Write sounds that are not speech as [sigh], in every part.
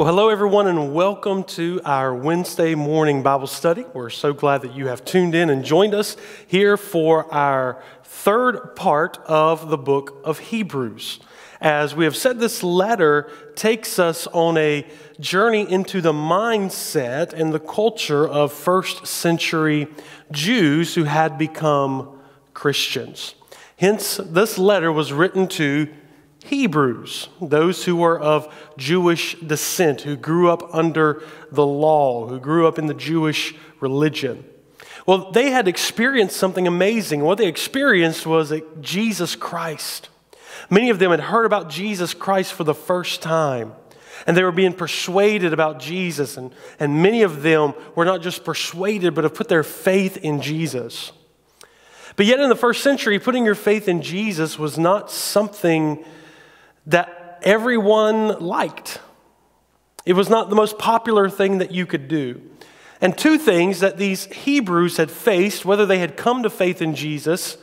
Well, hello, everyone, and welcome to our Wednesday morning Bible study. We're so glad that you have tuned in and joined us here for our third part of the book of Hebrews. As we have said, this letter takes us on a journey into the mindset and the culture of first century Jews who had become Christians. Hence, this letter was written to Hebrews, those who were of Jewish descent, who grew up under the law, who grew up in the Jewish religion. Well, they had experienced something amazing. What they experienced was that Jesus Christ. Many of them had heard about Jesus Christ for the first time, and they were being persuaded about Jesus. And, and many of them were not just persuaded, but have put their faith in Jesus. But yet, in the first century, putting your faith in Jesus was not something that everyone liked. It was not the most popular thing that you could do. And two things that these Hebrews had faced, whether they had come to faith in Jesus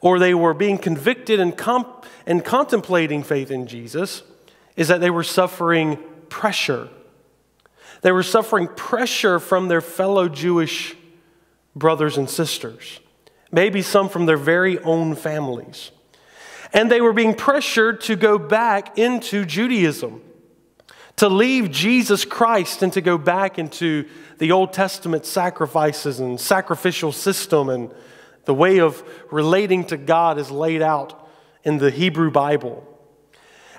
or they were being convicted and, comp- and contemplating faith in Jesus, is that they were suffering pressure. They were suffering pressure from their fellow Jewish brothers and sisters, maybe some from their very own families. And they were being pressured to go back into Judaism, to leave Jesus Christ and to go back into the Old Testament sacrifices and sacrificial system and the way of relating to God is laid out in the Hebrew Bible.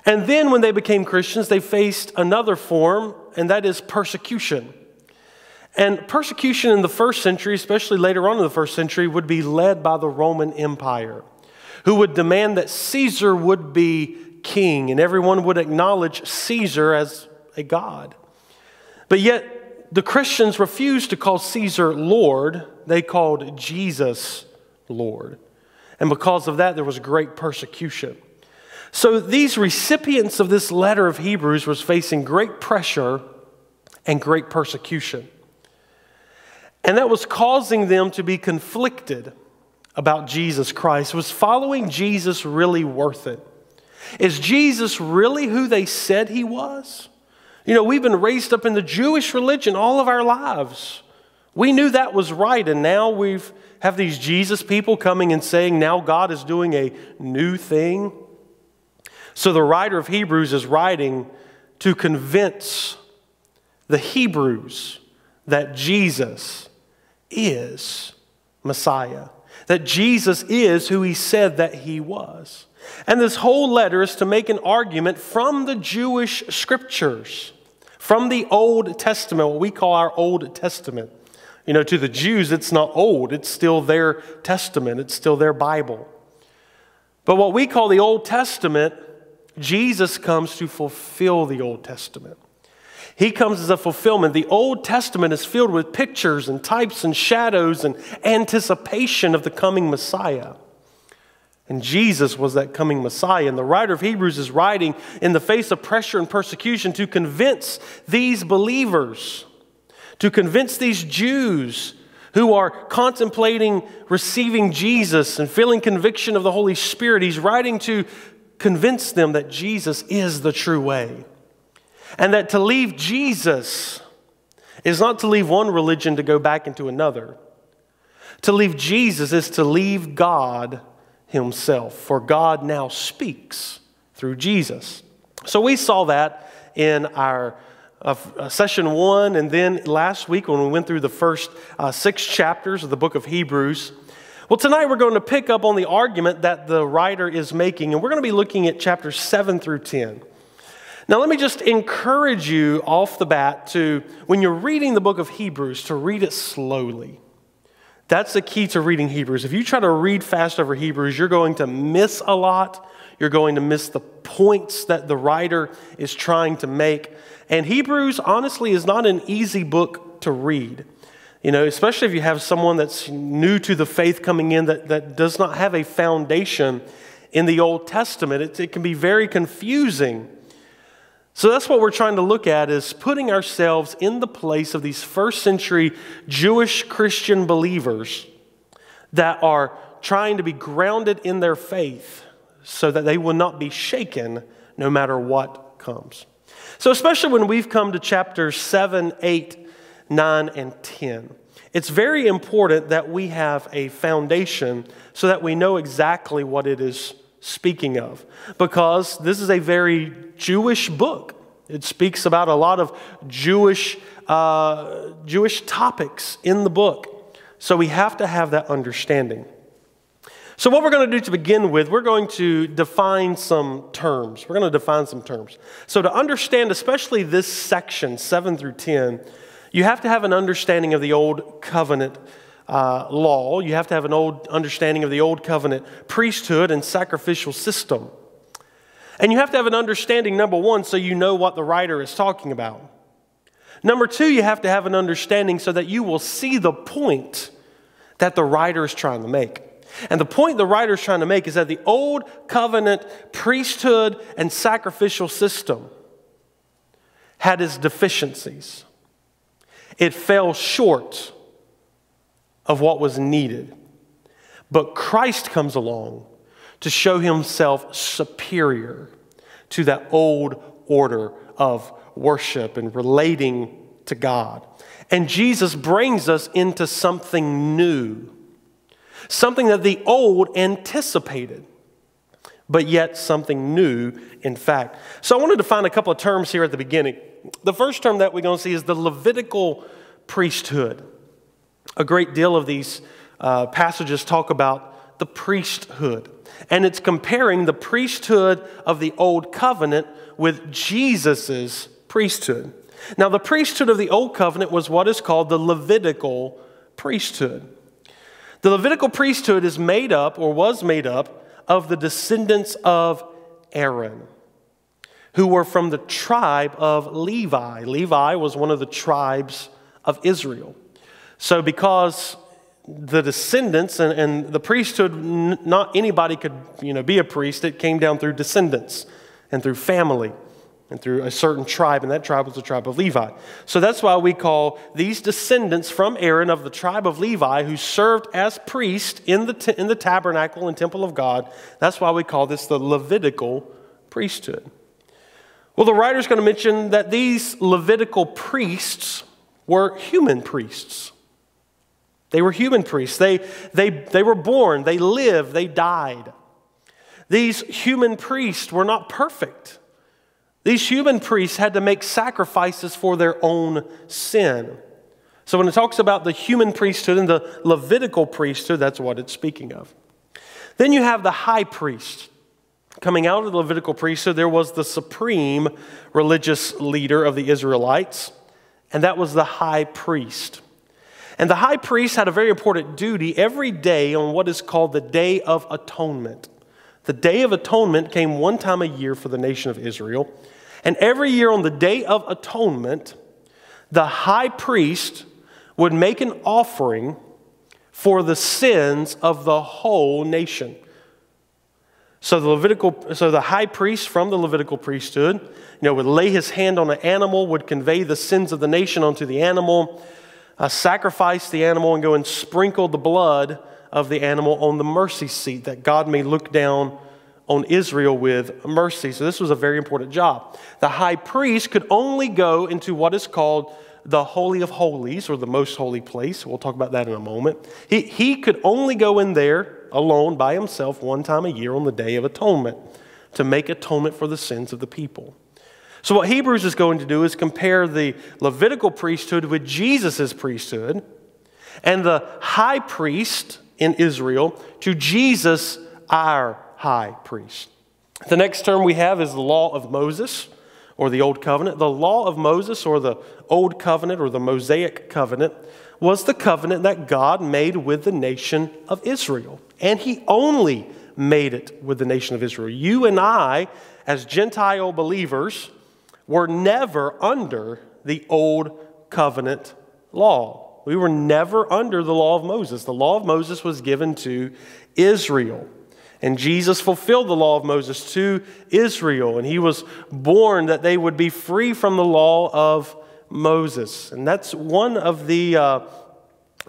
And then when they became Christians, they faced another form, and that is persecution. And persecution in the first century, especially later on in the first century, would be led by the Roman Empire who would demand that Caesar would be king and everyone would acknowledge Caesar as a god. But yet, the Christians refused to call Caesar Lord, they called Jesus Lord. And because of that, there was great persecution. So these recipients of this letter of Hebrews was facing great pressure and great persecution. And that was causing them to be conflicted about Jesus Christ. Was following Jesus really worth it? Is Jesus really who they said he was? You know, we've been raised up in the Jewish religion all of our lives. We knew that was right, and now we've have these Jesus people coming and saying now God is doing a new thing. So the writer of Hebrews is writing to convince the Hebrews that Jesus is Messiah that Jesus is who he said that he was. And this whole letter is to make an argument from the Jewish scriptures, from the Old Testament, what we call our Old Testament. You know, to the Jews, it's not old, it's still their testament, it's still their Bible. But what we call the Old Testament, Jesus comes to fulfill the Old Testament. He comes as a fulfillment. The Old Testament is filled with pictures and types and shadows and anticipation of the coming Messiah. And Jesus was that coming Messiah. And the writer of Hebrews is writing in the face of pressure and persecution to convince these believers, to convince these Jews who are contemplating receiving Jesus and feeling conviction of the Holy Spirit. He's writing to convince them that Jesus is the true way. And that to leave Jesus is not to leave one religion to go back into another. To leave Jesus is to leave God Himself, for God now speaks through Jesus. So we saw that in our uh, uh, session one, and then last week when we went through the first uh, six chapters of the book of Hebrews. Well, tonight we're going to pick up on the argument that the writer is making, and we're going to be looking at chapters 7 through 10. Now, let me just encourage you off the bat to, when you're reading the book of Hebrews, to read it slowly. That's the key to reading Hebrews. If you try to read fast over Hebrews, you're going to miss a lot. You're going to miss the points that the writer is trying to make. And Hebrews, honestly, is not an easy book to read. You know, especially if you have someone that's new to the faith coming in that, that does not have a foundation in the Old Testament, it, it can be very confusing. So that's what we're trying to look at is putting ourselves in the place of these first century Jewish Christian believers that are trying to be grounded in their faith so that they will not be shaken no matter what comes. So, especially when we've come to chapters 7, 8, 9, and 10, it's very important that we have a foundation so that we know exactly what it is speaking of. Because this is a very Jewish book. It speaks about a lot of Jewish, uh, Jewish topics in the book. So we have to have that understanding. So, what we're going to do to begin with, we're going to define some terms. We're going to define some terms. So, to understand, especially this section, 7 through 10, you have to have an understanding of the Old Covenant uh, law. You have to have an old understanding of the Old Covenant priesthood and sacrificial system. And you have to have an understanding, number one, so you know what the writer is talking about. Number two, you have to have an understanding so that you will see the point that the writer is trying to make. And the point the writer is trying to make is that the old covenant priesthood and sacrificial system had its deficiencies. It fell short of what was needed. But Christ comes along to show himself superior to that old order of worship and relating to God. And Jesus brings us into something new something that the old anticipated, but yet something new in fact. So I wanted to find a couple of terms here at the beginning. The first term that we're going to see is the Levitical priesthood. A great deal of these uh, passages talk about the priesthood, and it's comparing the priesthood of the old covenant with Jesus's priesthood. Now, the priesthood of the old covenant was what is called the Levitical priesthood. The Levitical priesthood is made up, or was made up, of the descendants of Aaron, who were from the tribe of Levi. Levi was one of the tribes of Israel. So, because the descendants and, and the priesthood, not anybody could you know, be a priest, it came down through descendants and through family and through a certain tribe, and that tribe was the tribe of Levi. So that's why we call these descendants from Aaron of the tribe of Levi, who served as priest in the, t- in the tabernacle and temple of God, that's why we call this the Levitical priesthood. Well, the writer's going to mention that these Levitical priests were human priests. They were human priests. They, they, they were born, they lived, they died. These human priests were not perfect. These human priests had to make sacrifices for their own sin. So when it talks about the human priesthood and the Levitical priesthood, that's what it's speaking of. Then you have the high priest. Coming out of the Levitical priesthood, there was the supreme religious leader of the Israelites, and that was the high priest. And the high priest had a very important duty every day on what is called the Day of Atonement. The Day of Atonement came one time a year for the nation of Israel. And every year on the Day of Atonement, the high priest would make an offering for the sins of the whole nation. So the Levitical, so the high priest from the Levitical priesthood, you know, would lay his hand on an animal, would convey the sins of the nation onto the animal, uh, sacrifice the animal, and go and sprinkle the blood of the animal on the mercy seat that God may look down on Israel with mercy. So, this was a very important job. The high priest could only go into what is called the Holy of Holies, or the most holy place. We'll talk about that in a moment. He, he could only go in there alone by himself one time a year on the Day of Atonement to make atonement for the sins of the people. So, what Hebrews is going to do is compare the Levitical priesthood with Jesus' priesthood and the high priest in Israel to Jesus, our high priest. The next term we have is the law of Moses or the Old Covenant. The law of Moses or the Old Covenant or the Mosaic Covenant was the covenant that God made with the nation of Israel. And He only made it with the nation of Israel. You and I, as Gentile believers, were never under the Old Covenant law. We were never under the law of Moses. The law of Moses was given to Israel. And Jesus fulfilled the law of Moses to Israel, and he was born that they would be free from the law of Moses. And that's one of the, uh,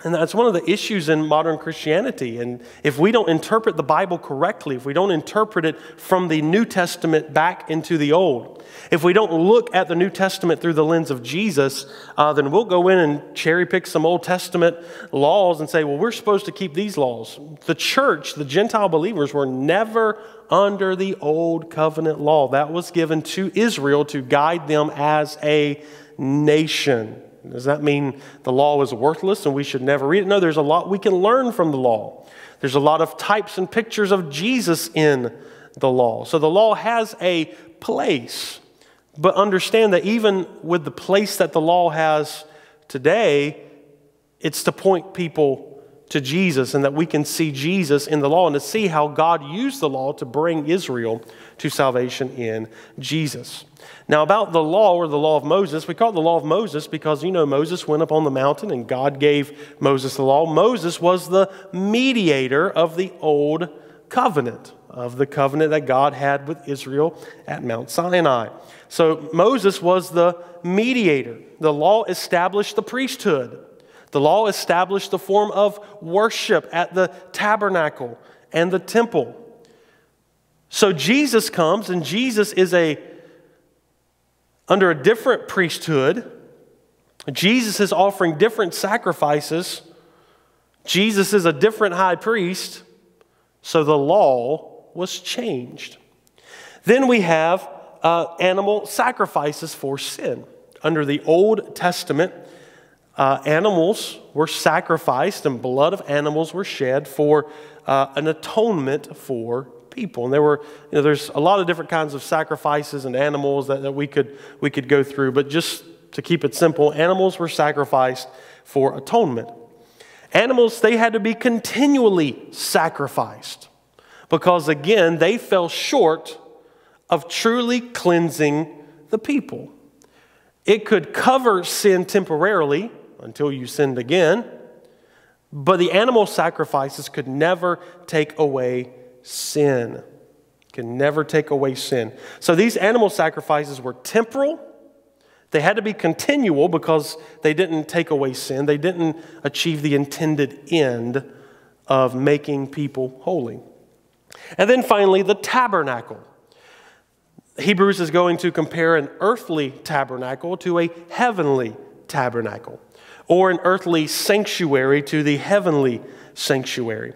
And that's one of the issues in modern Christianity. And if we don't interpret the Bible correctly, if we don't interpret it from the New Testament back into the Old, if we don't look at the New Testament through the lens of Jesus, uh, then we'll go in and cherry pick some Old Testament laws and say, well, we're supposed to keep these laws. The church, the Gentile believers, were never under the Old Covenant law. That was given to Israel to guide them as a nation. Does that mean the law is worthless and we should never read it? No, there's a lot we can learn from the law. There's a lot of types and pictures of Jesus in the law. So the law has a place. But understand that even with the place that the law has today, it's to point people to Jesus and that we can see Jesus in the law and to see how God used the law to bring Israel to salvation in Jesus. Now, about the law or the law of Moses, we call it the law of Moses because you know Moses went up on the mountain and God gave Moses the law. Moses was the mediator of the old covenant, of the covenant that God had with Israel at Mount Sinai. So Moses was the mediator. The law established the priesthood. The law established the form of worship at the tabernacle and the temple. So Jesus comes, and Jesus is a under a different priesthood. Jesus is offering different sacrifices. Jesus is a different high priest. So the law was changed. Then we have uh, animal sacrifices for sin. Under the Old Testament, uh, animals were sacrificed and blood of animals were shed for uh, an atonement for people. And there were, you know, there's a lot of different kinds of sacrifices and animals that, that we, could, we could go through, but just to keep it simple, animals were sacrificed for atonement. Animals, they had to be continually sacrificed because, again, they fell short of truly cleansing the people. It could cover sin temporarily, until you sinned again. But the animal sacrifices could never take away sin. Can never take away sin. So these animal sacrifices were temporal. They had to be continual because they didn't take away sin. They didn't achieve the intended end of making people holy. And then finally, the tabernacle. Hebrews is going to compare an earthly tabernacle to a heavenly tabernacle or an earthly sanctuary to the heavenly sanctuary.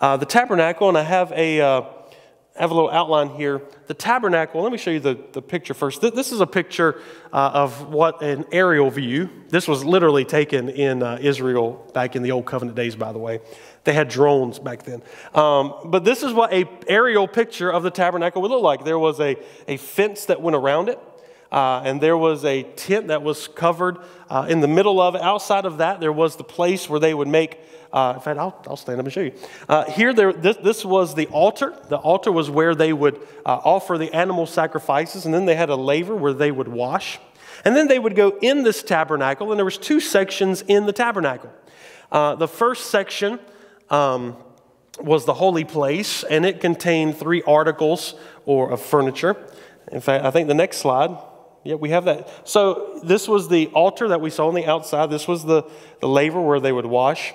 Uh, the tabernacle, and I have a, uh, have a little outline here. The tabernacle, let me show you the, the picture first. This is a picture uh, of what an aerial view. This was literally taken in uh, Israel back in the Old Covenant days, by the way. They had drones back then. Um, but this is what a aerial picture of the tabernacle would look like. There was a, a fence that went around it. Uh, and there was a tent that was covered uh, in the middle of it. Outside of that, there was the place where they would make. Uh, in fact, I'll, I'll, stand up and show you. Uh, here, there, this, this, was the altar. The altar was where they would uh, offer the animal sacrifices, and then they had a laver where they would wash. And then they would go in this tabernacle, and there was two sections in the tabernacle. Uh, the first section um, was the holy place, and it contained three articles or of furniture. In fact, I think the next slide yeah, we have that. So this was the altar that we saw on the outside. This was the, the laver where they would wash.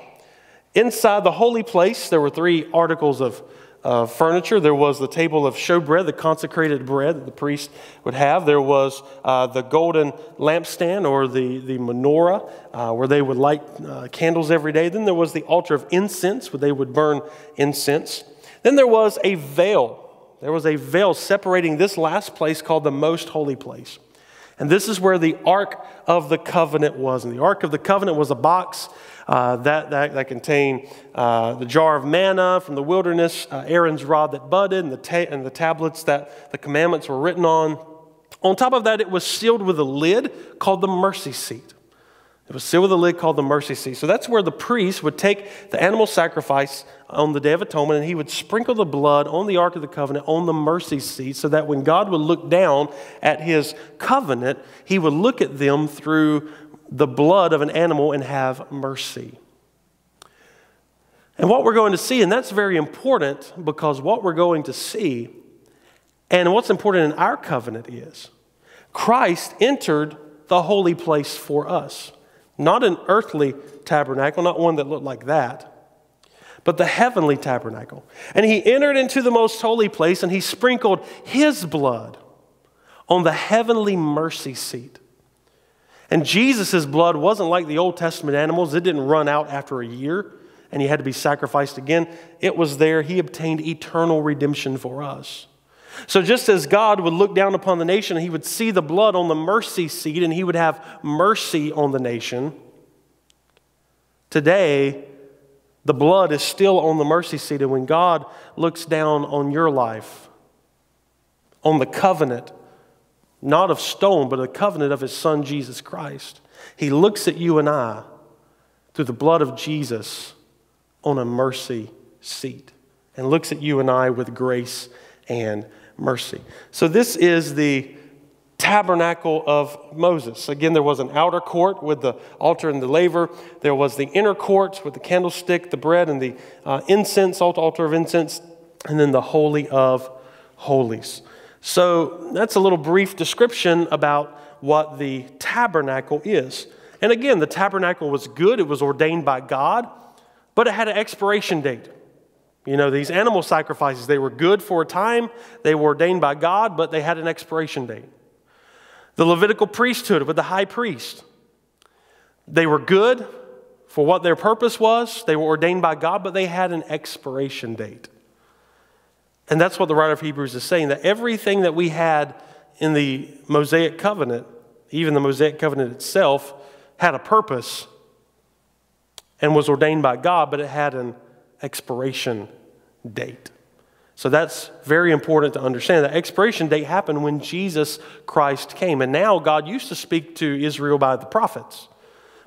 Inside the holy place, there were three articles of uh, furniture. There was the table of showbread, the consecrated bread that the priest would have. There was uh, the golden lampstand or the, the menorah uh, where they would light uh, candles every day. Then there was the altar of incense where they would burn incense. Then there was a veil. There was a veil separating this last place called the most holy place. And this is where the Ark of the Covenant was. And the Ark of the Covenant was a box uh, that, that, that, contained uh, the jar of manna from the wilderness, uh, Aaron's rod that budded, and the, ta- and the tablets that the commandments were written on. On top of that, it was sealed with a lid called the mercy seat. It was sealed with a lid called the mercy seat. So that's where the priest would take the animal sacrifice on the Day of Atonement and he would sprinkle the blood on the Ark of the Covenant on the mercy seat so that when God would look down at his covenant, he would look at them through the blood of an animal and have mercy. And what we're going to see, and that's very important because what we're going to see and what's important in our covenant is Christ entered the holy place for us. Not an earthly tabernacle, not one that looked like that, but the heavenly tabernacle. And he entered into the most holy place and he sprinkled his blood on the heavenly mercy seat. And Jesus' blood wasn't like the Old Testament animals, it didn't run out after a year and he had to be sacrificed again. It was there. He obtained eternal redemption for us. So, just as God would look down upon the nation, he would see the blood on the mercy seat and he would have mercy on the nation. Today, the blood is still on the mercy seat. And when God looks down on your life, on the covenant, not of stone, but the covenant of his son, Jesus Christ, he looks at you and I through the blood of Jesus on a mercy seat and looks at you and I with grace and mercy. So, this is the tabernacle of Moses. Again, there was an outer court with the altar and the laver. There was the inner court with the candlestick, the bread, and the uh, incense, altar of incense, and then the Holy of Holies. So, that's a little brief description about what the tabernacle is. And again, the tabernacle was good, it was ordained by God, but it had an expiration date. You know, these animal sacrifices, they were good for a time, they were ordained by God, but they had an expiration date. The Levitical priesthood with the high priest, they were good for what their purpose was, they were ordained by God, but they had an expiration date. And that's what the writer of Hebrews is saying that everything that we had in the Mosaic covenant, even the Mosaic covenant itself, had a purpose and was ordained by God, but it had an expiration date. So that's very important to understand. The expiration date happened when Jesus Christ came. And now God used to speak to Israel by the prophets.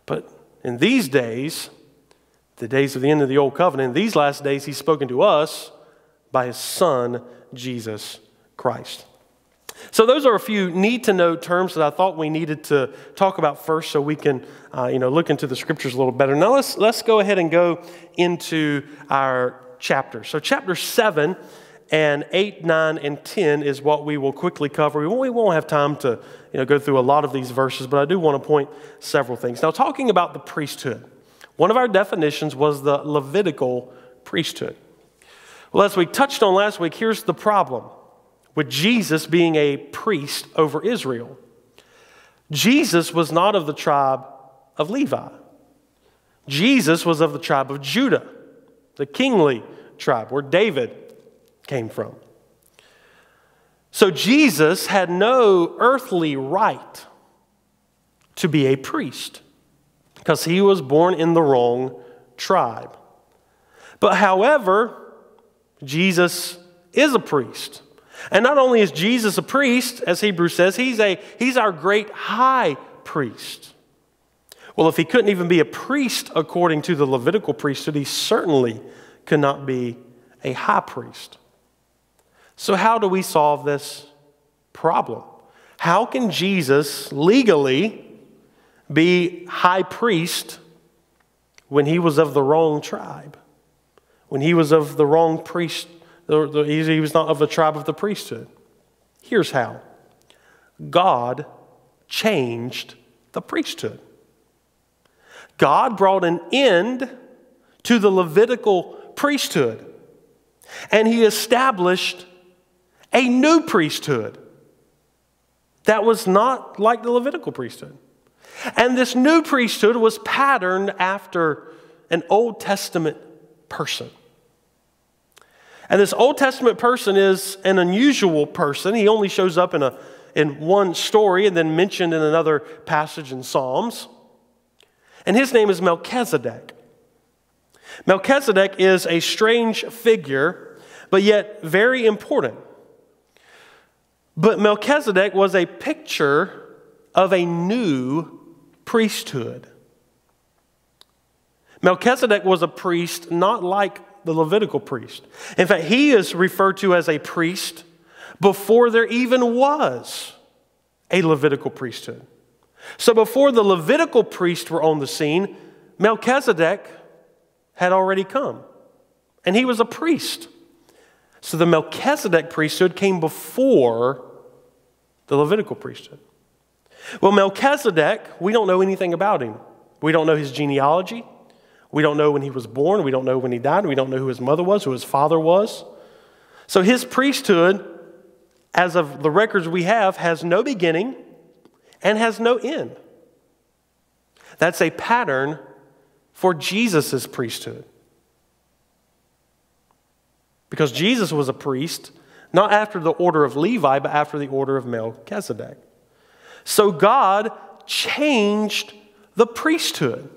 But in these days, the days of the end of the old covenant, in these last days, He's spoken to us by His Son, Jesus Christ. So those are a few need to know terms that I thought we needed to talk about first so we can uh, you know, look into the scriptures a little better. Now let's, let's go ahead and go into our chapters. So chapter 7 and 8, 9, and 10 is what we will quickly cover. We won't have time to you know, go through a lot of these verses, but I do want to point several things. Now, talking about the priesthood, one of our definitions was the Levitical priesthood. Well, as we touched on last week, here's the problem with Jesus being a priest over Israel. Jesus was not of the tribe of Levi. Jesus was of the tribe of Judah, the kingly tribe where David came from. So Jesus had no earthly right to be a priest because he was born in the wrong tribe. But however, Jesus is a priest. And not only is Jesus a priest, as Hebrews says, he's, a, he's our great high priest. Well, if he couldn't even be a priest according to the Levitical priesthood, he certainly could not be a high priest. So, how do we solve this problem? How can Jesus legally be high priest when he was of the wrong tribe? When he was of the wrong priest he was not of the tribe of the priesthood. Here's how God changed the priesthood. God brought an end to the Levitical priesthood, and he established a new priesthood that was not like the Levitical priesthood. And this new priesthood was patterned after an Old Testament person. And this Old Testament person is an unusual person. He only shows up in, a, in one story and then mentioned in another passage in Psalms. And his name is Melchizedek. Melchizedek is a strange figure, but yet very important. But Melchizedek was a picture of a new priesthood. Melchizedek was a priest not like the Levitical priest. In fact, he is referred to as a priest before there even was a Levitical priesthood. So before the Levitical priests were on the scene, Melchizedek had already come, and he was a priest. So the Melchizedek priesthood came before the Levitical priesthood. Well, Melchizedek, we don't know anything about him. We don't know his genealogy. We don't know when he was born. We don't know when he died. We don't know who his mother was, who his father was. So his priesthood, as of the records we have, has no beginning and has no end. That's a pattern for Jesus' priesthood. Because Jesus was a priest, not after the order of Levi, but after the order of Melchizedek. So God changed the priesthood.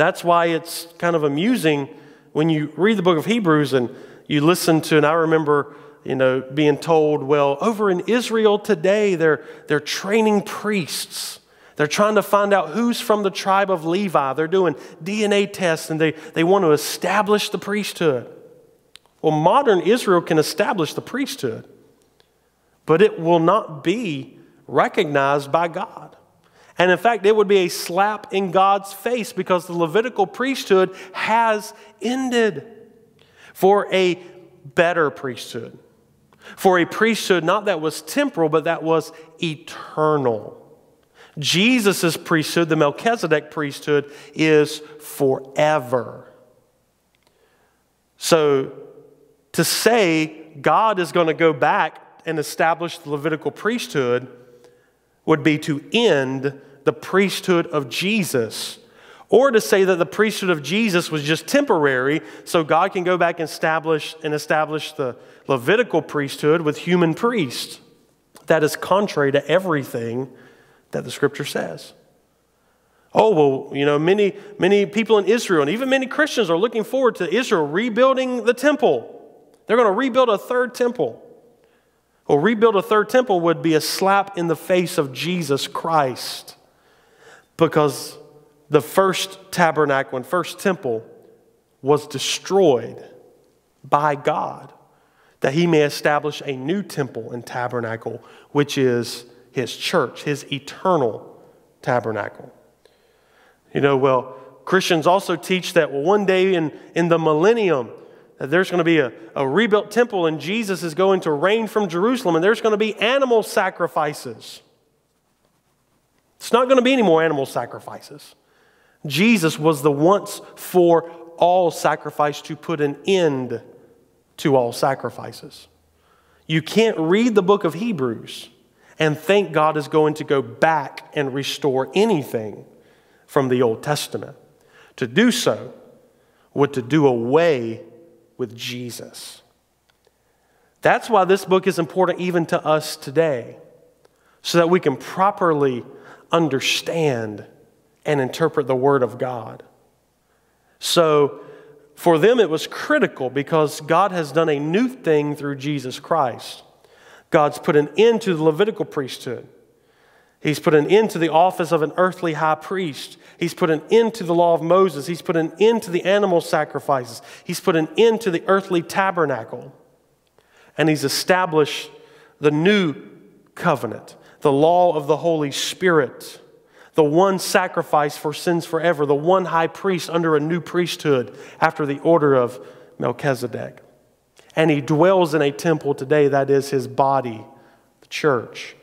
That's why it's kind of amusing when you read the book of Hebrews and you listen to, and I remember, you know, being told, well, over in Israel today, they're, they're training priests. They're trying to find out who's from the tribe of Levi. They're doing DNA tests and they, they want to establish the priesthood. Well, modern Israel can establish the priesthood, but it will not be recognized by God. And in fact, it would be a slap in God's face because the Levitical priesthood has ended for a better priesthood. For a priesthood not that was temporal, but that was eternal. Jesus' priesthood, the Melchizedek priesthood, is forever. So to say God is going to go back and establish the Levitical priesthood would be to end the priesthood of Jesus. Or to say that the priesthood of Jesus was just temporary, so God can go back and establish, and establish the Levitical priesthood with human priests. That is contrary to everything that the scripture says. Oh, well, you know, many, many people in Israel and even many Christians are looking forward to Israel rebuilding the temple. They're going to rebuild a third temple. Well, rebuild a third temple would be a slap in the face of Jesus Christ because the first tabernacle and first temple was destroyed by God that he may establish a new temple and tabernacle, which is his church, his eternal tabernacle. You know, well, Christians also teach that one day in, in the millennium, that there's going to be a, a rebuilt temple and Jesus is going to reign from Jerusalem and there's going to be animal sacrifices. It's not going to be any more animal sacrifices. Jesus was the once for all sacrifice to put an end to all sacrifices. You can't read the book of Hebrews and think God is going to go back and restore anything from the Old Testament. To do so would to do away with Jesus. That's why this book is important even to us today, so that we can properly understand and interpret the Word of God. So, for them, it was critical because God has done a new thing through Jesus Christ. God's put an end to the Levitical priesthood. He's put an end to the office of an earthly high priest. He's put an end to the law of Moses. He's put an end to the animal sacrifices. He's put an end to the earthly tabernacle. And he's established the new covenant, the law of the Holy Spirit, the one sacrifice for sins forever, the one high priest under a new priesthood after the order of Melchizedek. And he dwells in a temple today that is his body, the church.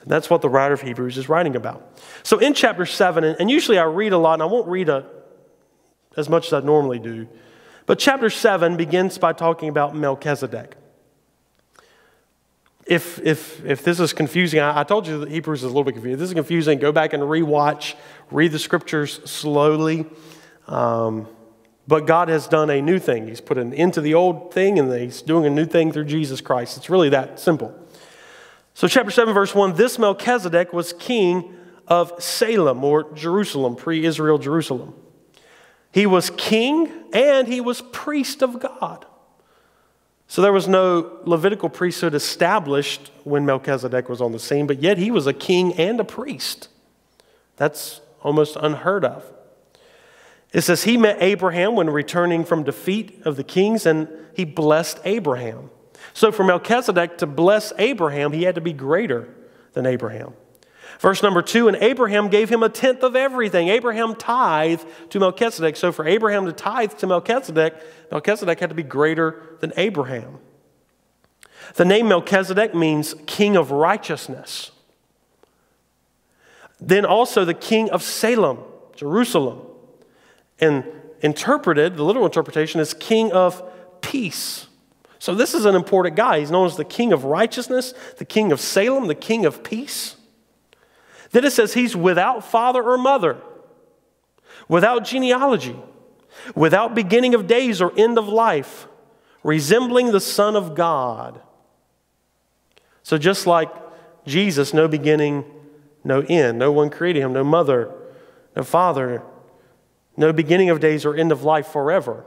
And that's what the writer of Hebrews is writing about. So in chapter 7, and usually I read a lot, and I won't read a, as much as I normally do, but chapter 7 begins by talking about Melchizedek. If, if, if this is confusing, I, I told you that Hebrews is a little bit confusing. If this is confusing, go back and rewatch, read the scriptures slowly. Um, but God has done a new thing. He's put an end to the old thing, and He's doing a new thing through Jesus Christ. It's really that simple. So, chapter 7, verse 1 this Melchizedek was king of Salem or Jerusalem, pre Israel Jerusalem. He was king and he was priest of God. So there was no Levitical priesthood established when Melchizedek was on the scene, but yet he was a king and a priest. That's almost unheard of. It says he met Abraham when returning from defeat of the kings, and he blessed Abraham. So for Melchizedek to bless Abraham, he had to be greater than Abraham. Verse number two, and Abraham gave him a tenth of everything. Abraham tithed to Melchizedek. So for Abraham to tithe to Melchizedek, Melchizedek had to be greater than Abraham. The name Melchizedek means king of righteousness. Then also the king of Salem Jerusalem. And interpreted, the literal interpretation is king of peace. So this is an important guy. He's known as the king of righteousness, the king of Salem, the king of peace. Then it says he's without father or mother, without genealogy, without beginning of days or end of life, resembling the Son of God. So just like Jesus, no beginning, no end, no one created him, no mother, no father, no beginning of days or end of life forever.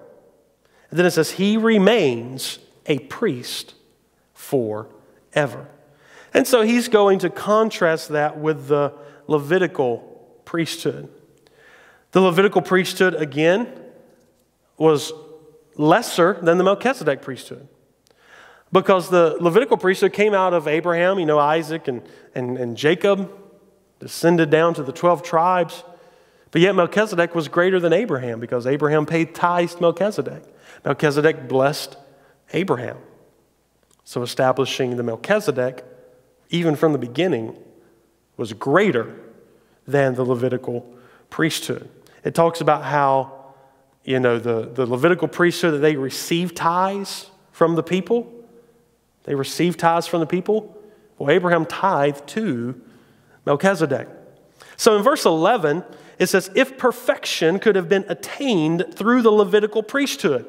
And then it says, He remains a priest forever. And so he's going to contrast that with the Levitical priesthood. The Levitical priesthood, again, was lesser than the Melchizedek priesthood. Because the Levitical priesthood came out of Abraham, you know, Isaac and, and, and Jacob, descended down to the 12 tribes. But yet Melchizedek was greater than Abraham because Abraham paid tithes to Melchizedek. Melchizedek blessed Abraham. So establishing the Melchizedek, even from the beginning, was greater than the Levitical priesthood. It talks about how, you know, the, the Levitical priesthood that they received tithes from the people. They received tithes from the people. Well, Abraham tithed to Melchizedek. So in verse 11, it says, if perfection could have been attained through the Levitical priesthood.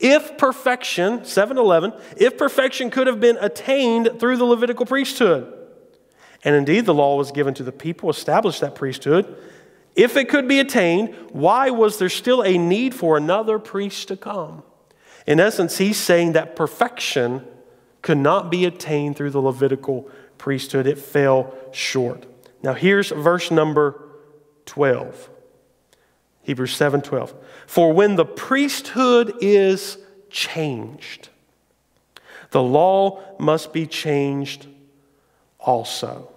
If perfection, 711, if perfection could have been attained through the Levitical priesthood. And indeed, the law was given to the people, established that priesthood. If it could be attained, why was there still a need for another priest to come? In essence, he's saying that perfection could not be attained through the Levitical priesthood, it fell short. Now, here's verse number 12. Hebrews 7:12. For when the priesthood is changed, the law must be changed also.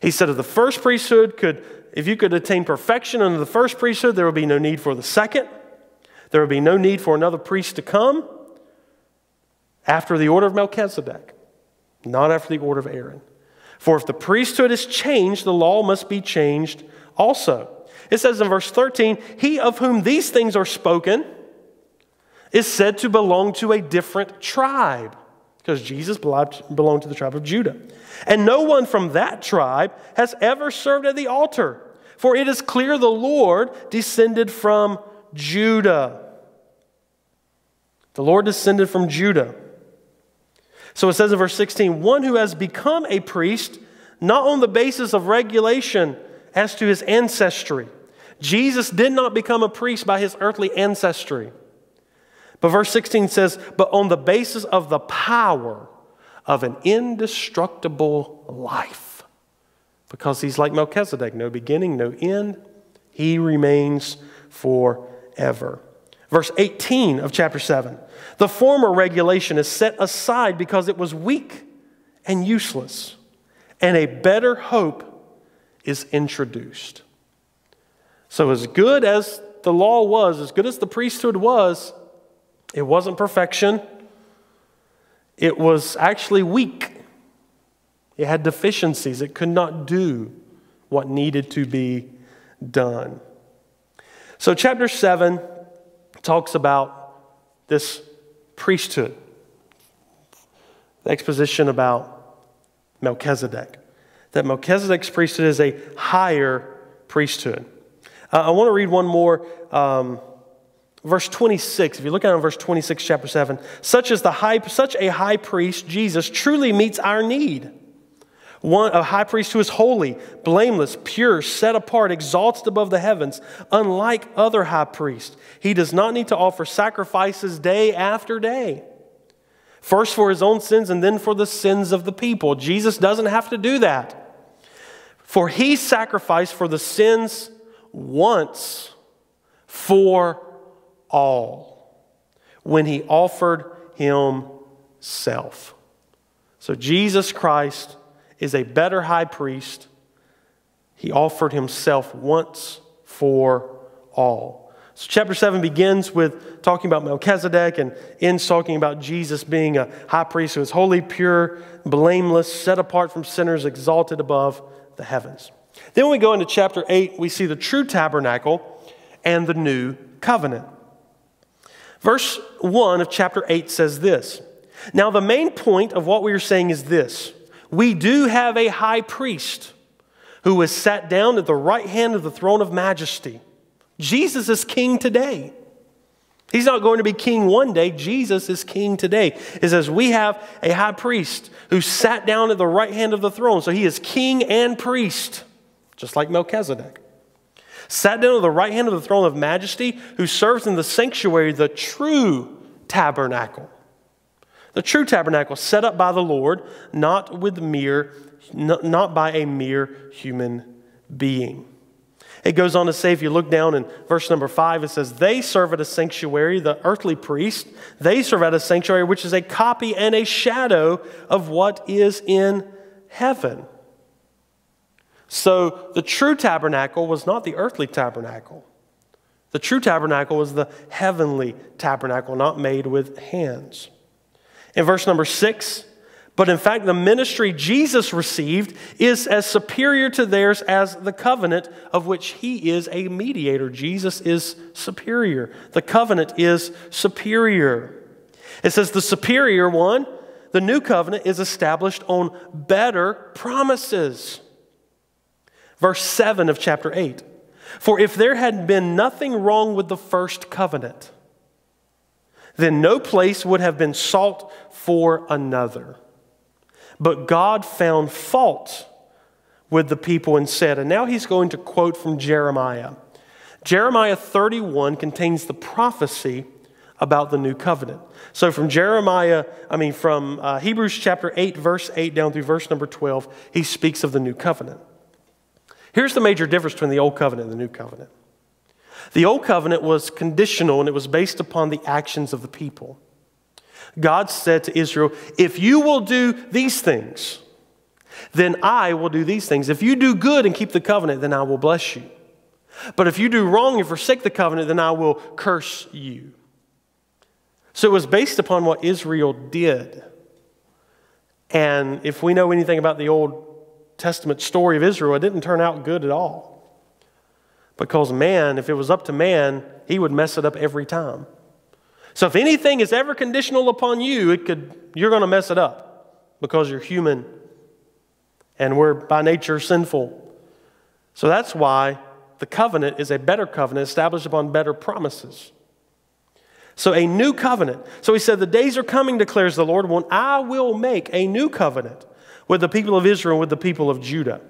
He said if the first priesthood could if you could attain perfection under the first priesthood, there would be no need for the second. There would be no need for another priest to come after the order of Melchizedek, not after the order of Aaron. For if the priesthood is changed, the law must be changed also. It says in verse 13, He of whom these things are spoken is said to belong to a different tribe, because Jesus belonged to the tribe of Judah. And no one from that tribe has ever served at the altar, for it is clear the Lord descended from Judah. The Lord descended from Judah. So it says in verse 16, one who has become a priest, not on the basis of regulation as to his ancestry. Jesus did not become a priest by his earthly ancestry. But verse 16 says, but on the basis of the power of an indestructible life. Because he's like Melchizedek, no beginning, no end. He remains forever. Verse 18 of chapter 7 the former regulation is set aside because it was weak and useless, and a better hope is introduced. So, as good as the law was, as good as the priesthood was, it wasn't perfection. It was actually weak. It had deficiencies. It could not do what needed to be done. So, chapter 7 talks about this priesthood, the exposition about Melchizedek. That Melchizedek's priesthood is a higher priesthood. Uh, I want to read one more. Um, verse 26 if you look at verse 26 chapter 7 such as the high such a high priest jesus truly meets our need. One a high priest who is holy blameless pure set apart exalted above the heavens unlike other high priests. He does not need to offer sacrifices day after day. First for his own sins and then for the sins of the people. Jesus doesn't have to do that. For he sacrificed for the sins once for all when he offered himself. So Jesus Christ is a better high priest. He offered himself once for all. So, chapter 7 begins with talking about Melchizedek and ends talking about Jesus being a high priest who is holy, pure, blameless, set apart from sinners, exalted above the heavens. Then when we go into chapter 8, we see the true tabernacle and the new covenant. Verse 1 of chapter 8 says this Now, the main point of what we are saying is this we do have a high priest who is sat down at the right hand of the throne of majesty. Jesus is king today. He's not going to be king one day. Jesus is king today. It says, We have a high priest who sat down at the right hand of the throne. So he is king and priest, just like Melchizedek. Sat down at the right hand of the throne of majesty, who serves in the sanctuary, the true tabernacle. The true tabernacle set up by the Lord, not with mere, not by a mere human being. It goes on to say, if you look down in verse number five, it says, They serve at a sanctuary, the earthly priest, they serve at a sanctuary which is a copy and a shadow of what is in heaven. So the true tabernacle was not the earthly tabernacle. The true tabernacle was the heavenly tabernacle, not made with hands. In verse number six, but in fact, the ministry Jesus received is as superior to theirs as the covenant of which he is a mediator. Jesus is superior. The covenant is superior. It says the superior one, the new covenant, is established on better promises. Verse 7 of chapter 8. For if there had been nothing wrong with the first covenant, then no place would have been sought for another. But God found fault with the people and said, and now he's going to quote from Jeremiah. Jeremiah 31 contains the prophecy about the new covenant. So from Jeremiah, I mean, from uh, Hebrews chapter 8, verse 8 down through verse number 12, he speaks of the new covenant. Here's the major difference between the old covenant and the new covenant. The old covenant was conditional and it was based upon the actions of the people. God said to Israel, If you will do these things, then I will do these things. If you do good and keep the covenant, then I will bless you. But if you do wrong and forsake the covenant, then I will curse you. So it was based upon what Israel did. And if we know anything about the Old Testament story of Israel, it didn't turn out good at all. Because man, if it was up to man, he would mess it up every time. So if anything is ever conditional upon you, it could, you're going to mess it up because you're human and we're by nature sinful. So that's why the covenant is a better covenant established upon better promises. So a new covenant. So he said, The days are coming, declares the Lord, when I will make a new covenant with the people of Israel, with the people of Judah.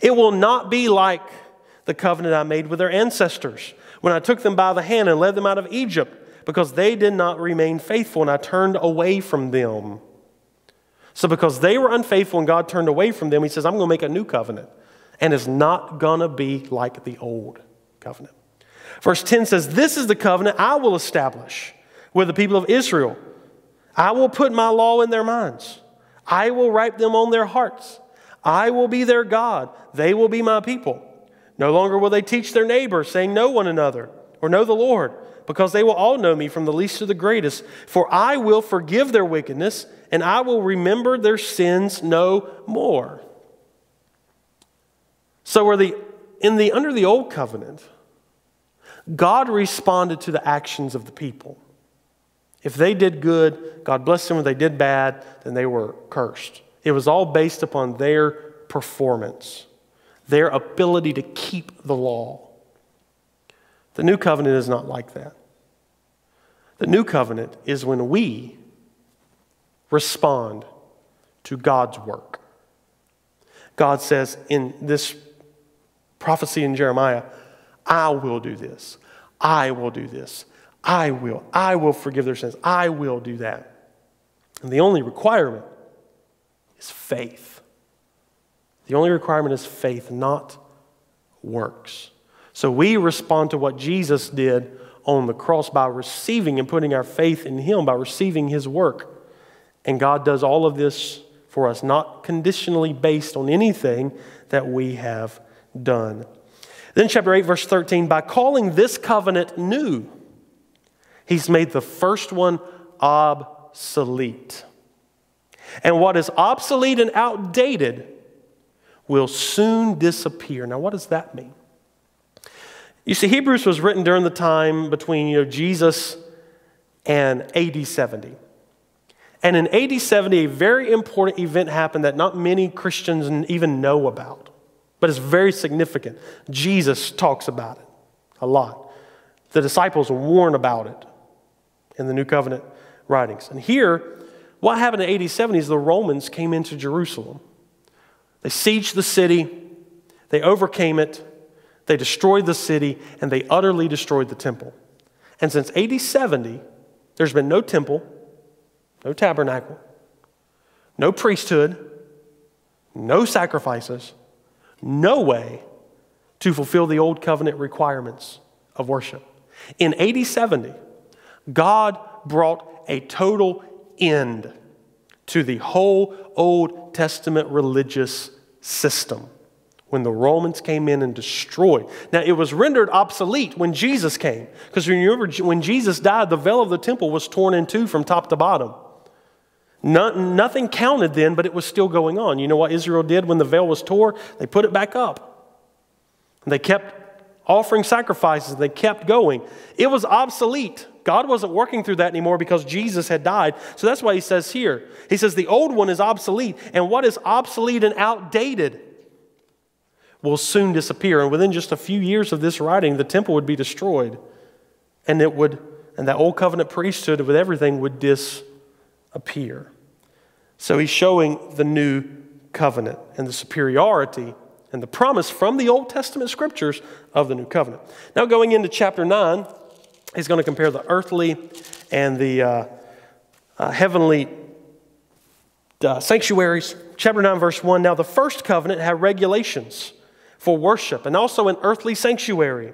It will not be like the covenant I made with their ancestors when I took them by the hand and led them out of Egypt because they did not remain faithful and I turned away from them. So, because they were unfaithful and God turned away from them, He says, I'm going to make a new covenant. And it's not going to be like the old covenant. Verse 10 says, This is the covenant I will establish with the people of Israel. I will put my law in their minds, I will write them on their hearts. I will be their God, they will be my people. No longer will they teach their neighbor, saying, Know one another, or know the Lord because they will all know me from the least to the greatest. For I will forgive their wickedness, and I will remember their sins no more. So, the, in the, under the old covenant, God responded to the actions of the people. If they did good, God blessed them. If they did bad, then they were cursed. It was all based upon their performance, their ability to keep the law. The new covenant is not like that. The new covenant is when we respond to God's work. God says in this prophecy in Jeremiah, I will do this. I will do this. I will. I will forgive their sins. I will do that. And the only requirement is faith. The only requirement is faith, not works. So we respond to what Jesus did on the cross by receiving and putting our faith in Him, by receiving His work. And God does all of this for us, not conditionally based on anything that we have done. Then, chapter 8, verse 13, by calling this covenant new, He's made the first one obsolete. And what is obsolete and outdated will soon disappear. Now, what does that mean? You see, Hebrews was written during the time between you know, Jesus and AD 70. And in AD 70, a very important event happened that not many Christians even know about, but it's very significant. Jesus talks about it a lot. The disciples warn about it in the New Covenant writings. And here, what happened in AD 70 is the Romans came into Jerusalem. They sieged the city, they overcame it, they destroyed the city, and they utterly destroyed the temple. And since AD 70, there's been no temple, no tabernacle, no priesthood, no sacrifices, no way to fulfill the old covenant requirements of worship. In AD 70, God brought a total end to the whole Old Testament religious system when the Romans came in and destroyed. Now, it was rendered obsolete when Jesus came, because remember, when Jesus died, the veil of the temple was torn in two from top to bottom. nothing counted then, but it was still going on. You know what Israel did when the veil was torn? They put it back up. They kept offering sacrifices, they kept going. It was obsolete. God wasn't working through that anymore because Jesus had died. So that's why he says here, he says the old one is obsolete. And what is obsolete and outdated will soon disappear. And within just a few years of this writing, the temple would be destroyed. And it would, and that old covenant priesthood with everything would disappear. So he's showing the new covenant and the superiority and the promise from the Old Testament scriptures of the new covenant. Now, going into chapter 9, he's going to compare the earthly and the uh, uh, heavenly uh, sanctuaries. Chapter 9, verse 1 Now, the first covenant had regulations for worship and also an earthly sanctuary.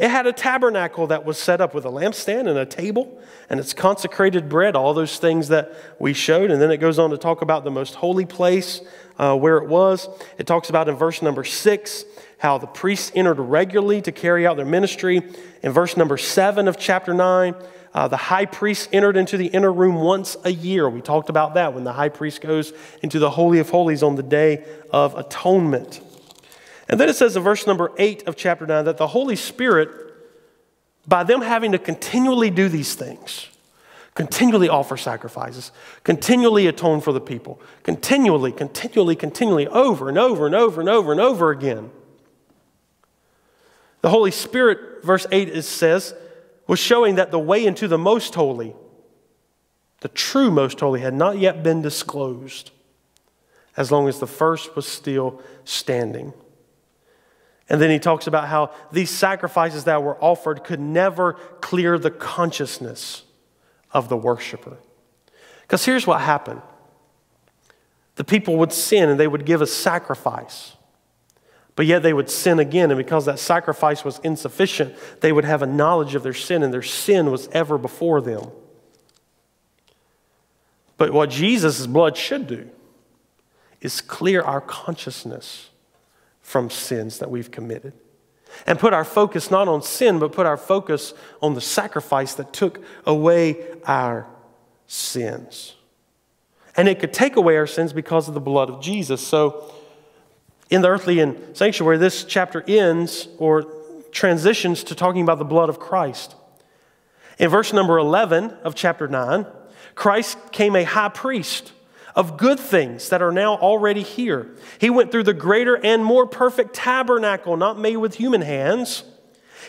It had a tabernacle that was set up with a lampstand and a table and its consecrated bread, all those things that we showed. And then it goes on to talk about the most holy place uh, where it was. It talks about in verse number six how the priests entered regularly to carry out their ministry. In verse number seven of chapter nine, uh, the high priest entered into the inner room once a year. We talked about that when the high priest goes into the Holy of Holies on the Day of Atonement. And then it says in verse number 8 of chapter 9 that the Holy Spirit, by them having to continually do these things, continually offer sacrifices, continually atone for the people, continually, continually, continually, over and over and over and over and over again. The Holy Spirit, verse 8 says, was showing that the way into the most holy, the true most holy, had not yet been disclosed as long as the first was still standing. And then he talks about how these sacrifices that were offered could never clear the consciousness of the worshiper. Because here's what happened the people would sin and they would give a sacrifice. But yet they would sin again, and because that sacrifice was insufficient, they would have a knowledge of their sin, and their sin was ever before them. But what Jesus' blood should do is clear our consciousness from sins that we've committed. And put our focus not on sin, but put our focus on the sacrifice that took away our sins. And it could take away our sins because of the blood of Jesus. So, in the earthly and sanctuary, this chapter ends or transitions to talking about the blood of Christ. In verse number 11 of chapter 9, Christ came a high priest of good things that are now already here. He went through the greater and more perfect tabernacle, not made with human hands.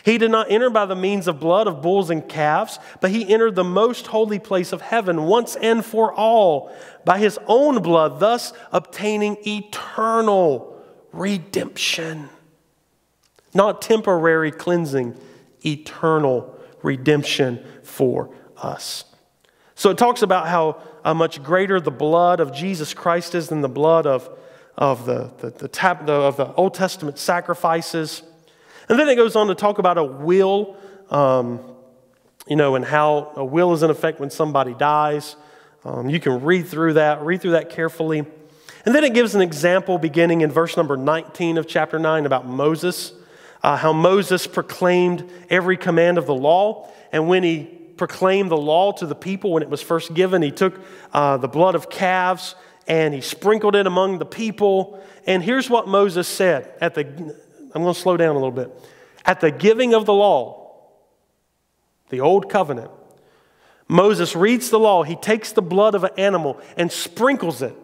He did not enter by the means of blood of bulls and calves, but he entered the most holy place of heaven once and for all by his own blood, thus obtaining eternal redemption. Not temporary cleansing, eternal redemption for us. So it talks about how uh, much greater the blood of Jesus Christ is than the blood of, of, the, the, the, the, of the Old Testament sacrifices. And then it goes on to talk about a will, um, you know, and how a will is in effect when somebody dies. Um, you can read through that, read through that carefully. And then it gives an example beginning in verse number 19 of chapter 9 about Moses, uh, how Moses proclaimed every command of the law. And when he proclaimed the law to the people when it was first given. He took uh, the blood of calves and he sprinkled it among the people. And here's what Moses said at the, I'm going to slow down a little bit. At the giving of the law, the old covenant, Moses reads the law. He takes the blood of an animal and sprinkles it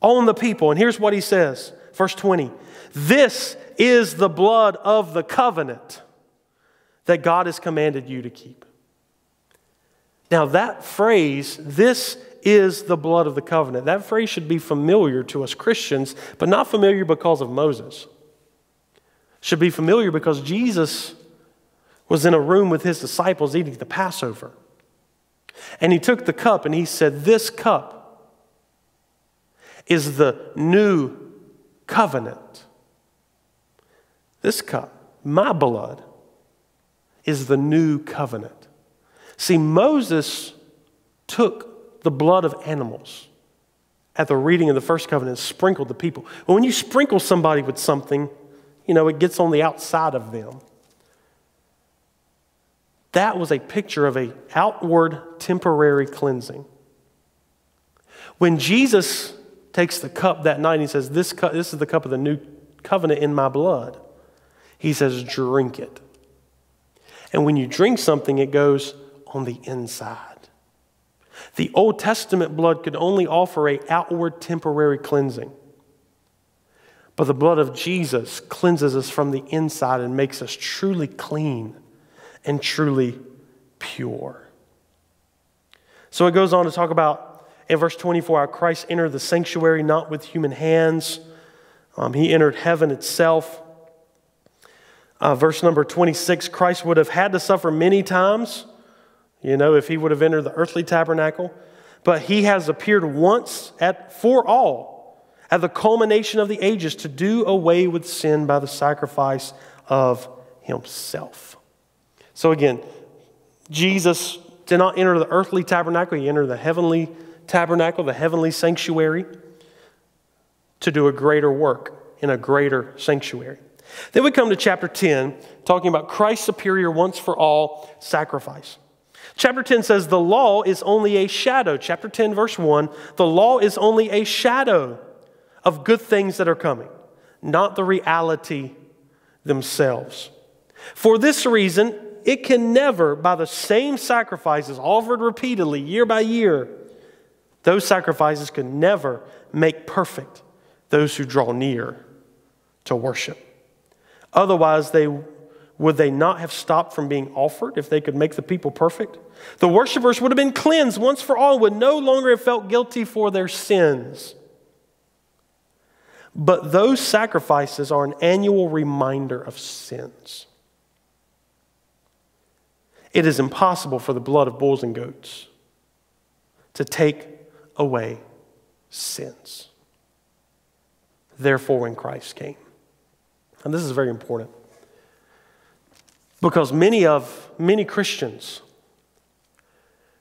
on the people. And here's what he says, verse 20 This is the blood of the covenant that God has commanded you to keep. Now, that phrase, this is the blood of the covenant, that phrase should be familiar to us Christians, but not familiar because of Moses. Should be familiar because Jesus was in a room with his disciples eating the Passover. And he took the cup and he said, This cup is the new covenant. This cup, my blood, is the new covenant. See, Moses took the blood of animals at the reading of the first covenant and sprinkled the people. But when you sprinkle somebody with something, you know, it gets on the outside of them. That was a picture of a outward temporary cleansing. When Jesus takes the cup that night and he says, this, this is the cup of the new covenant in my blood, he says, drink it. And when you drink something, it goes on the inside. The Old Testament blood could only offer a outward temporary cleansing. But the blood of Jesus cleanses us from the inside and makes us truly clean and truly pure. So it goes on to talk about in verse 24 how Christ entered the sanctuary not with human hands, um, he entered heaven itself. Uh, verse number 26 Christ would have had to suffer many times, you know, if he would have entered the earthly tabernacle, but he has appeared once at, for all at the culmination of the ages to do away with sin by the sacrifice of himself. So again, Jesus did not enter the earthly tabernacle, he entered the heavenly tabernacle, the heavenly sanctuary, to do a greater work in a greater sanctuary. Then we come to chapter 10, talking about Christ's superior once for all sacrifice. Chapter 10 says, The law is only a shadow. Chapter 10, verse 1 The law is only a shadow of good things that are coming, not the reality themselves. For this reason, it can never, by the same sacrifices offered repeatedly year by year, those sacrifices could never make perfect those who draw near to worship. Otherwise, they would they not have stopped from being offered if they could make the people perfect? The worshipers would have been cleansed once for all, would no longer have felt guilty for their sins. But those sacrifices are an annual reminder of sins. It is impossible for the blood of bulls and goats to take away sins. Therefore, when Christ came, and this is very important because many of many Christians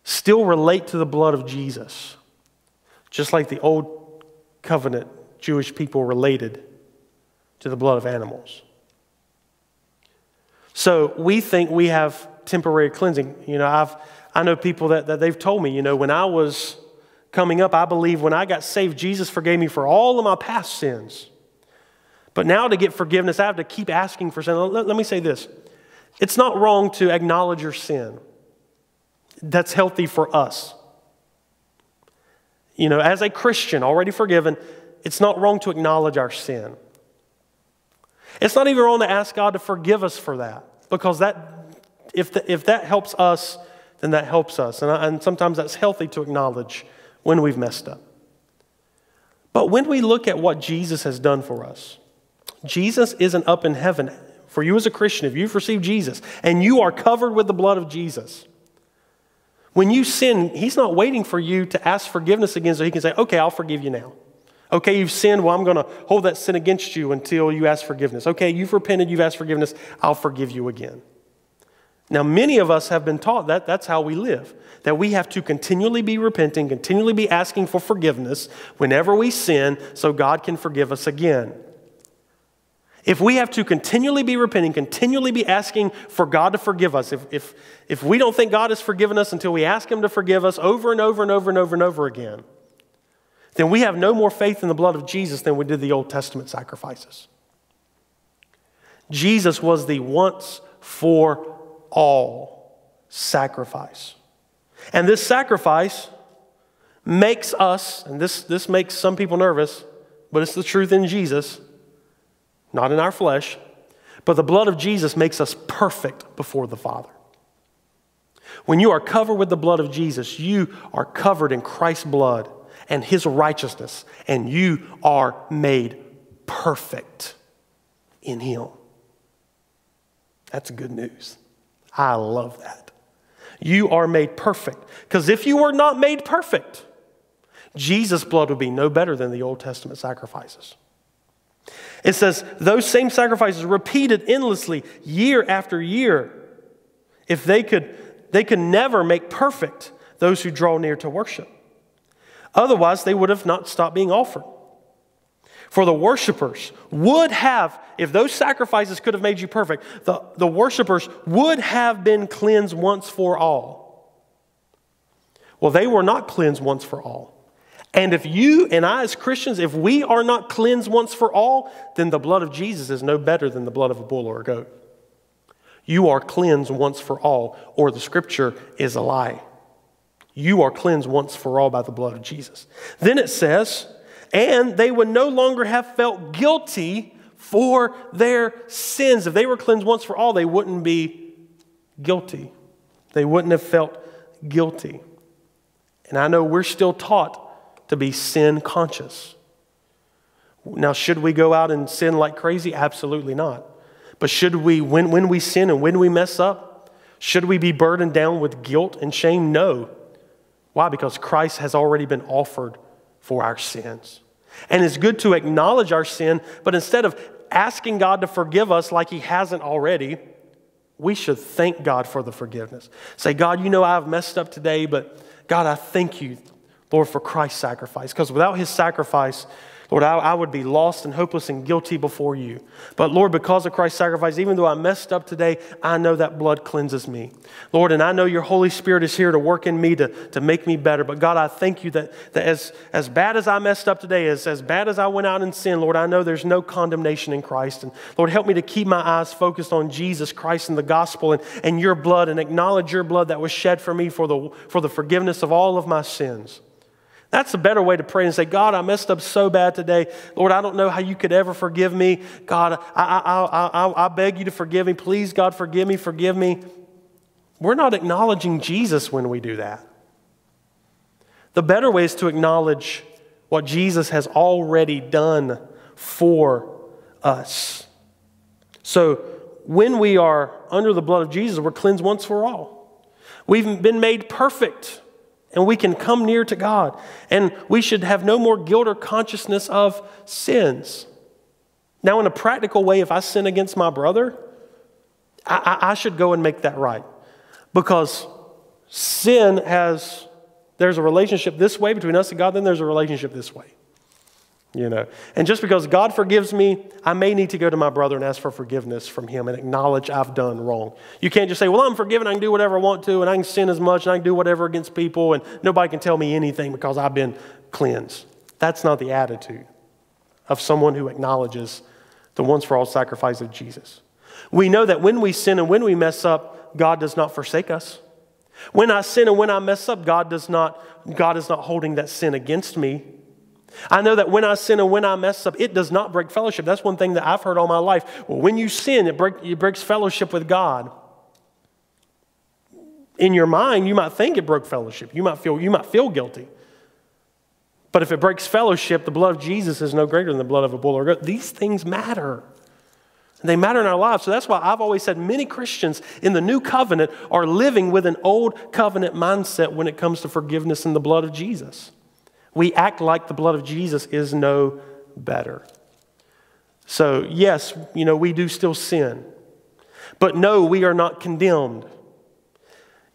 still relate to the blood of Jesus, just like the old covenant Jewish people related to the blood of animals. So we think we have temporary cleansing. You know, I've, I know people that, that they've told me, you know, when I was coming up, I believe when I got saved, Jesus forgave me for all of my past sins. But now to get forgiveness, I have to keep asking for sin. Let, let me say this it's not wrong to acknowledge your sin, that's healthy for us. You know, as a Christian, already forgiven, it's not wrong to acknowledge our sin. It's not even wrong to ask God to forgive us for that because that if, the, if that helps us, then that helps us. And, and sometimes that's healthy to acknowledge when we've messed up. But when we look at what Jesus has done for us, Jesus isn't up in heaven. For you as a Christian, if you've received Jesus and you are covered with the blood of Jesus, when you sin, He's not waiting for you to ask forgiveness again so He can say, okay, I'll forgive you now. Okay, you've sinned. Well, I'm going to hold that sin against you until you ask forgiveness. Okay, you've repented, you've asked forgiveness. I'll forgive you again. Now, many of us have been taught that that's how we live, that we have to continually be repenting, continually be asking for forgiveness whenever we sin so God can forgive us again. If we have to continually be repenting, continually be asking for God to forgive us, if, if, if we don't think God has forgiven us until we ask Him to forgive us over and over and over and over and over again, then we have no more faith in the blood of Jesus than we did the Old Testament sacrifices. Jesus was the once for all sacrifice. And this sacrifice makes us, and this, this makes some people nervous, but it's the truth in Jesus, not in our flesh. But the blood of Jesus makes us perfect before the Father. When you are covered with the blood of Jesus, you are covered in Christ's blood and his righteousness, and you are made perfect in him. That's good news. I love that. You are made perfect. Because if you were not made perfect, Jesus' blood would be no better than the Old Testament sacrifices. It says, those same sacrifices repeated endlessly year after year, if they could, they could never make perfect those who draw near to worship. Otherwise, they would have not stopped being offered. For the worshipers would have, if those sacrifices could have made you perfect, the, the worshipers would have been cleansed once for all. Well, they were not cleansed once for all. And if you and I, as Christians, if we are not cleansed once for all, then the blood of Jesus is no better than the blood of a bull or a goat. You are cleansed once for all, or the scripture is a lie. You are cleansed once for all by the blood of Jesus. Then it says, and they would no longer have felt guilty for their sins. If they were cleansed once for all, they wouldn't be guilty. They wouldn't have felt guilty. And I know we're still taught to be sin conscious. Now, should we go out and sin like crazy? Absolutely not. But should we, when, when we sin and when we mess up, should we be burdened down with guilt and shame? No. Why? Because Christ has already been offered for our sins. And it's good to acknowledge our sin, but instead of asking God to forgive us like He hasn't already, we should thank God for the forgiveness. Say, God, you know I've messed up today, but God, I thank you Lord, for Christ's sacrifice. Because without his sacrifice, Lord, I, I, would be lost and hopeless and guilty before you. But Lord, because of Christ's sacrifice, even though I messed up today, I know that blood cleanses me. Lord, and I know your Holy Spirit is here to work in me to, to make me better. But God, I thank you that, that as, as bad as I messed up today, as, as bad as I went out in sin, Lord, I know there's no condemnation in Christ. And Lord, help me to keep my eyes focused on Jesus Christ and the gospel and, and your blood and acknowledge your blood that was shed for me for the, for the forgiveness of all of my sins. That's a better way to pray and say, God, I messed up so bad today. Lord, I don't know how you could ever forgive me. God, I, I, I, I, beg you to forgive me. Please, God, forgive me, forgive me. We're not acknowledging Jesus when we do that. The better way is to acknowledge what Jesus has already done for us. So when we are under the blood of Jesus, we're cleansed once for all. We've been made perfect and we can come near to God. And we should have no more guilt or consciousness of sins. Now, in a practical way, if I sin against my brother, I, I, I should go and make that right. Because sin has, there's a relationship this way between us and God, then there's a relationship this way you know. And just because God forgives me, I may need to go to my brother and ask for forgiveness from him and acknowledge I've done wrong. You can't just say, well, I'm forgiven, I can do whatever I want to, and I can sin as much, and I can do whatever against people, and nobody can tell me anything because I've been cleansed. That's not the attitude of someone who acknowledges the once for all sacrifice of Jesus. We know that when we sin and when we mess up, God does not forsake us. When I sin and when I mess up, God does not God is not holding that sin against me. I know that when I sin and when I mess up, it does not break fellowship. That's one thing that I've heard all my life. Well, when you sin, it, break, it breaks fellowship with God. In your mind, you might think it broke fellowship. You might feel, you might feel guilty. But if it breaks fellowship, the blood of Jesus is no greater than the blood of a bull or a goat. These things matter. They matter in our lives. So that's why I've always said many Christians in the new covenant are living with an old covenant mindset when it comes to forgiveness in the blood of Jesus we act like the blood of Jesus is no better. So, yes, you know, we do still sin. But no, we are not condemned.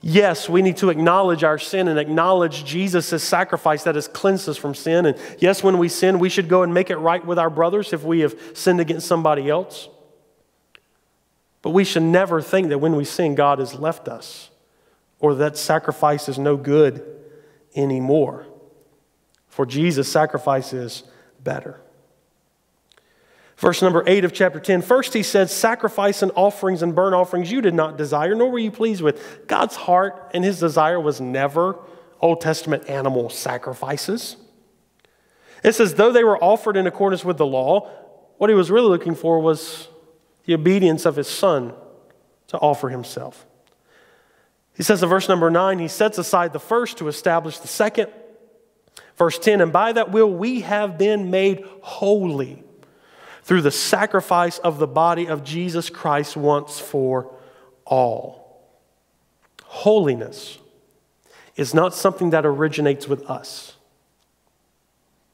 Yes, we need to acknowledge our sin and acknowledge Jesus' sacrifice that has cleansed us from sin. And yes, when we sin, we should go and make it right with our brothers if we have sinned against somebody else. But we should never think that when we sin, God has left us or that sacrifice is no good anymore. For Jesus' sacrifice is better. Verse number 8 of chapter 10. First, he says, Sacrifice and offerings and burnt offerings you did not desire, nor were you pleased with. God's heart and his desire was never Old Testament animal sacrifices. It says, though they were offered in accordance with the law, what he was really looking for was the obedience of his son to offer himself. He says in verse number 9, he sets aside the first to establish the second. Verse 10, and by that will we have been made holy through the sacrifice of the body of Jesus Christ once for all. Holiness is not something that originates with us.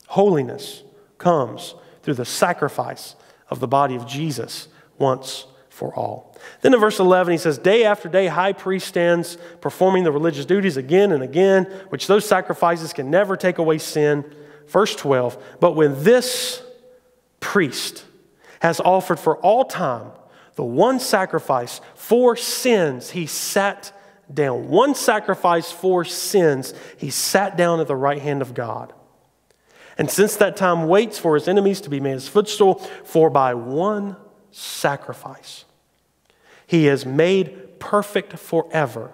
Holiness comes through the sacrifice of the body of Jesus once for all. Then in verse 11, he says, Day after day, high priest stands performing the religious duties again and again, which those sacrifices can never take away sin. Verse 12, but when this priest has offered for all time the one sacrifice for sins, he sat down. One sacrifice for sins, he sat down at the right hand of God. And since that time waits for his enemies to be made his footstool, for by one sacrifice he has made perfect forever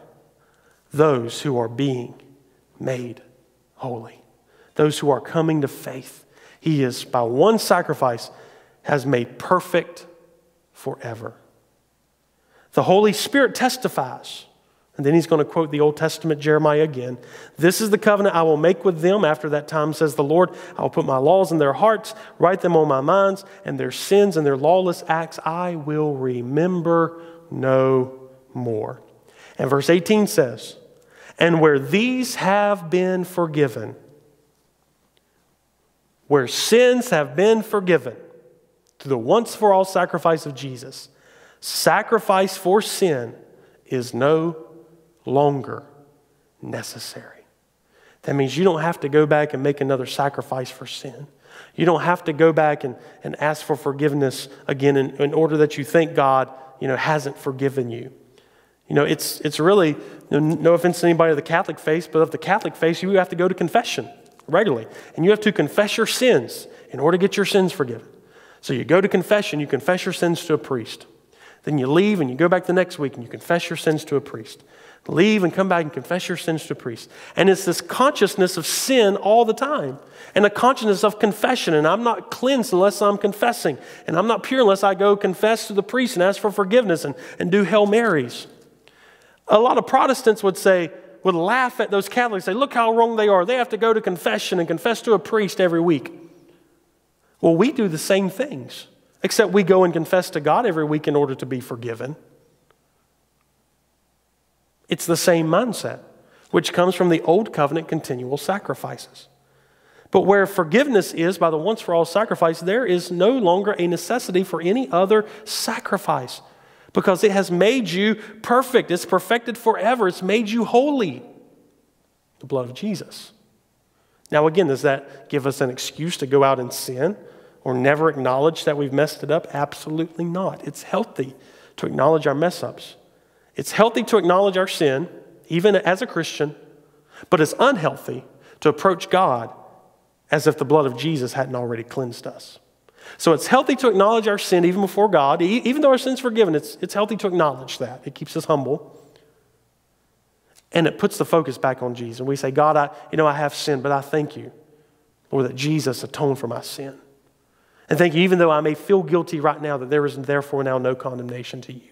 those who are being made holy, those who are coming to faith. He is, by one sacrifice, has made perfect forever. The Holy Spirit testifies. And then he's going to quote the Old Testament Jeremiah again. This is the covenant I will make with them after that time, says the Lord. I will put my laws in their hearts, write them on my minds, and their sins and their lawless acts I will remember no more. And verse 18 says, And where these have been forgiven, where sins have been forgiven, through the once for all sacrifice of Jesus, sacrifice for sin is no longer necessary. That means you don't have to go back and make another sacrifice for sin. You don't have to go back and, and ask for forgiveness again in, in order that you thank God you know, hasn't forgiven you. You know, it's, it's really, no offense to anybody of the Catholic faith, but of the Catholic faith, you have to go to confession regularly. And you have to confess your sins in order to get your sins forgiven. So you go to confession, you confess your sins to a priest. Then you leave and you go back the next week and you confess your sins to a priest. Leave and come back and confess your sins to a priest. And it's this consciousness of sin all the time and a consciousness of confession. And I'm not cleansed unless I'm confessing. And I'm not pure unless I go confess to the priest and ask for forgiveness and, and do Hail Marys. A lot of Protestants would say, would laugh at those Catholics, say, look how wrong they are. They have to go to confession and confess to a priest every week. Well, we do the same things, except we go and confess to God every week in order to be forgiven. It's the same mindset, which comes from the old covenant continual sacrifices. But where forgiveness is by the once for all sacrifice, there is no longer a necessity for any other sacrifice because it has made you perfect. It's perfected forever. It's made you holy. The blood of Jesus. Now, again, does that give us an excuse to go out and sin or never acknowledge that we've messed it up? Absolutely not. It's healthy to acknowledge our mess ups. It's healthy to acknowledge our sin, even as a Christian, but it's unhealthy to approach God as if the blood of Jesus hadn't already cleansed us. So it's healthy to acknowledge our sin even before God. Even though our sin's forgiven, it's, it's healthy to acknowledge that. It keeps us humble. And it puts the focus back on Jesus. And we say, God, I, you know, I have sinned, but I thank you, Lord, that Jesus atoned for my sin. And thank you, even though I may feel guilty right now, that there is therefore now no condemnation to you.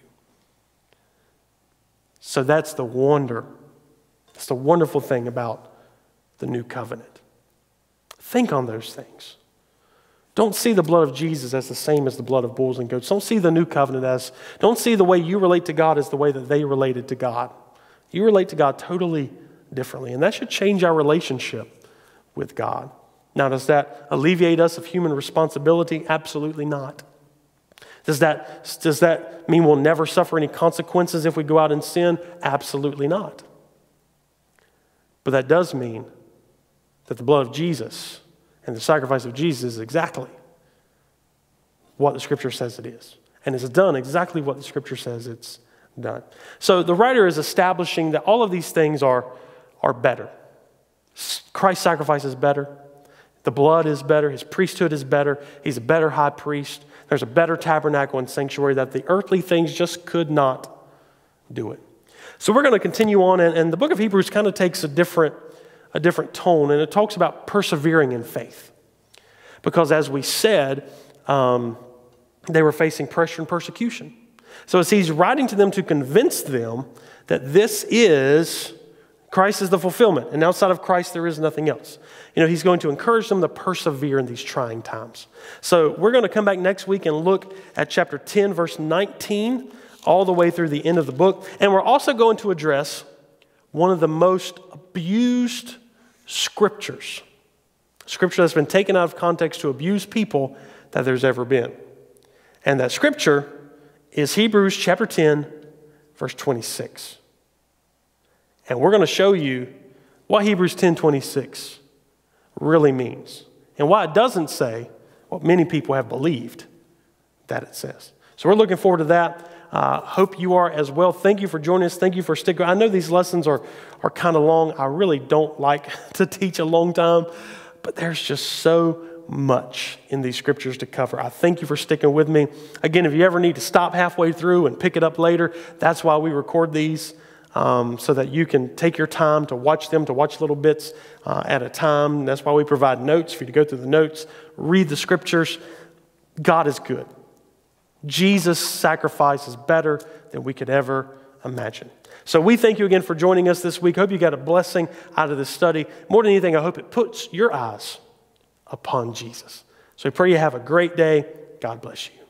So that's the wonder. That's the wonderful thing about the new covenant. Think on those things. Don't see the blood of Jesus as the same as the blood of bulls and goats. Don't see the new covenant as, don't see the way you relate to God as the way that they related to God. You relate to God totally differently, and that should change our relationship with God. Now, does that alleviate us of human responsibility? Absolutely not. Does that, does that mean we'll never suffer any consequences if we go out and sin? Absolutely not. But that does mean that the blood of Jesus and the sacrifice of Jesus is exactly what the scripture says it is. And it's done exactly what the scripture says it's done. So the writer is establishing that all of these things are, are better. Christ's sacrifice is better. The blood is better, his priesthood is better, he's a better high priest. There's a better tabernacle and sanctuary that the earthly things just could not do it. So we're going to continue on, and, and the book of Hebrews kind of takes a different, a different tone, and it talks about persevering in faith. Because as we said, um, they were facing pressure and persecution. So as he's writing to them to convince them that this is Christ is the fulfillment, and outside of Christ, there is nothing else. You know, he's going to encourage them to persevere in these trying times. So, we're going to come back next week and look at chapter 10, verse 19, all the way through the end of the book. And we're also going to address one of the most abused scriptures, scripture that's been taken out of context to abuse people that there's ever been. And that scripture is Hebrews chapter 10, verse 26. And we're going to show you what Hebrews 10:26 really means and why it doesn't say what many people have believed that it says. So we're looking forward to that. Uh, hope you are as well. Thank you for joining us. Thank you for sticking. I know these lessons are, are kind of long. I really don't like [laughs] to teach a long time, but there's just so much in these scriptures to cover. I thank you for sticking with me. Again, if you ever need to stop halfway through and pick it up later, that's why we record these um, so that you can take your time to watch them, to watch little bits uh, at a time. That's why we provide notes for you to go through the notes, read the scriptures. God is good. Jesus' sacrifice is better than we could ever imagine. So we thank you again for joining us this week. Hope you got a blessing out of this study. More than anything, I hope it puts your eyes upon Jesus. So we pray you have a great day. God bless you.